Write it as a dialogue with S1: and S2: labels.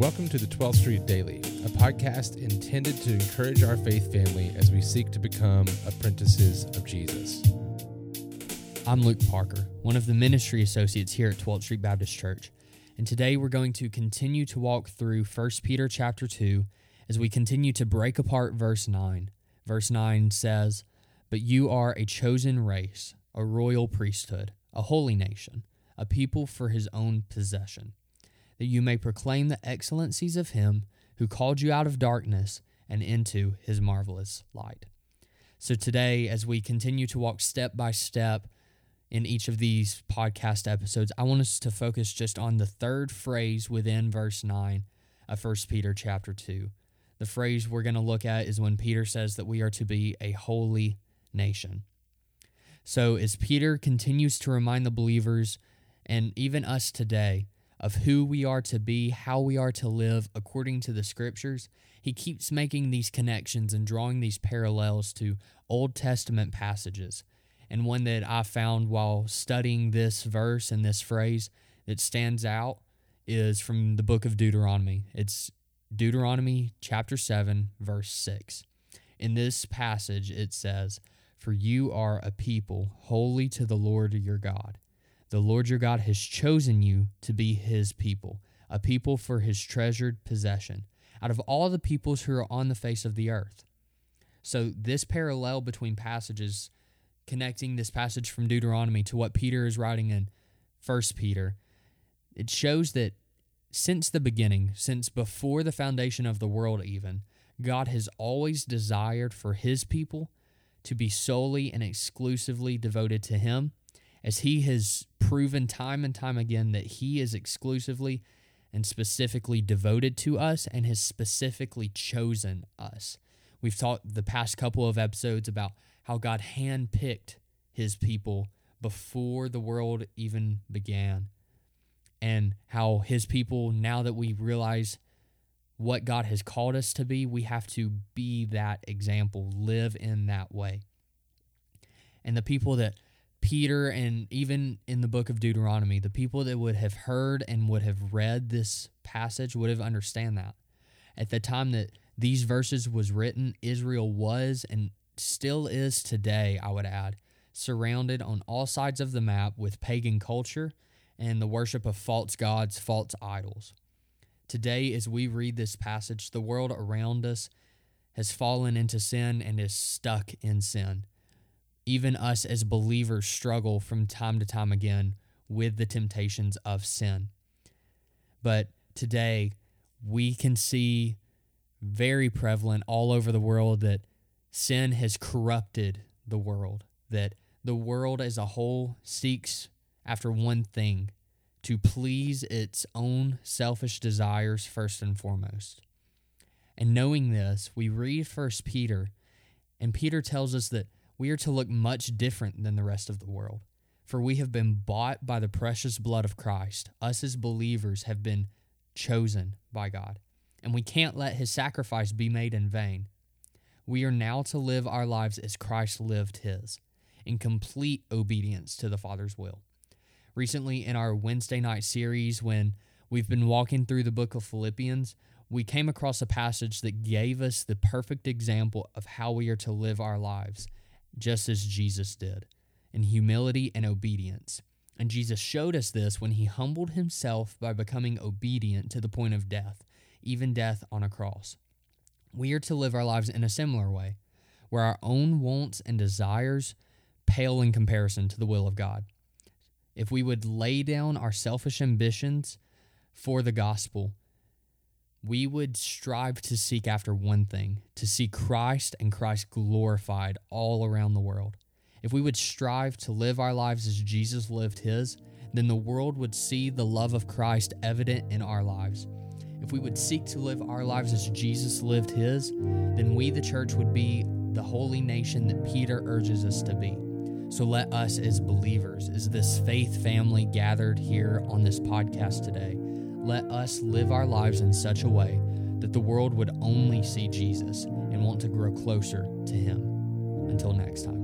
S1: Welcome to the 12th Street Daily, a podcast intended to encourage our faith family as we seek to become apprentices of Jesus.
S2: I'm Luke Parker, one of the ministry associates here at 12th Street Baptist Church, and today we're going to continue to walk through 1 Peter chapter 2 as we continue to break apart verse 9. Verse 9 says, But you are a chosen race, a royal priesthood, a holy nation, a people for his own possession that you may proclaim the excellencies of him who called you out of darkness and into his marvelous light. So, today, as we continue to walk step by step in each of these podcast episodes, I want us to focus just on the third phrase within verse 9 of 1 Peter chapter 2. The phrase we're going to look at is when Peter says that we are to be a holy nation. So, as Peter continues to remind the believers and even us today of who we are to be, how we are to live according to the scriptures, he keeps making these connections and drawing these parallels to Old Testament passages. And one that I found while studying this verse and this phrase that stands out is from the book of Deuteronomy. It's Deuteronomy chapter 7, verse 6. In this passage, it says, For you are a people holy to the Lord your God. The Lord your God has chosen you to be his people, a people for his treasured possession, out of all the peoples who are on the face of the earth. So, this parallel between passages, connecting this passage from Deuteronomy to what Peter is writing in First Peter, it shows that since the beginning, since before the foundation of the world, even, God has always desired for his people to be solely and exclusively devoted to him as he has proven time and time again that he is exclusively and specifically devoted to us and has specifically chosen us. We've talked the past couple of episodes about how God handpicked his people before the world even began, and how his people, now that we realize what God has called us to be, we have to be that example, live in that way. And the people that Peter and even in the book of Deuteronomy, the people that would have heard and would have read this passage would have understand that. At the time that these verses was written, Israel was and still is today, I would add, surrounded on all sides of the map with pagan culture and the worship of false gods, false idols. Today, as we read this passage, the world around us has fallen into sin and is stuck in sin even us as believers struggle from time to time again with the temptations of sin. But today, we can see very prevalent all over the world that sin has corrupted the world, that the world as a whole seeks after one thing to please its own selfish desires first and foremost. And knowing this, we read First Peter, and Peter tells us that we are to look much different than the rest of the world. For we have been bought by the precious blood of Christ. Us as believers have been chosen by God, and we can't let his sacrifice be made in vain. We are now to live our lives as Christ lived his, in complete obedience to the Father's will. Recently, in our Wednesday night series, when we've been walking through the book of Philippians, we came across a passage that gave us the perfect example of how we are to live our lives just as Jesus did, in humility and obedience. And Jesus showed us this when he humbled himself by becoming obedient to the point of death, even death on a cross. We are to live our lives in a similar way, where our own wants and desires pale in comparison to the will of God. If we would lay down our selfish ambitions for the gospel, we would strive to seek after one thing to see Christ and Christ glorified all around the world. If we would strive to live our lives as Jesus lived his, then the world would see the love of Christ evident in our lives. If we would seek to live our lives as Jesus lived his, then we, the church, would be the holy nation that Peter urges us to be. So let us, as believers, as this faith family gathered here on this podcast today, let us live our lives in such a way that the world would only see Jesus and want to grow closer to Him. Until next time.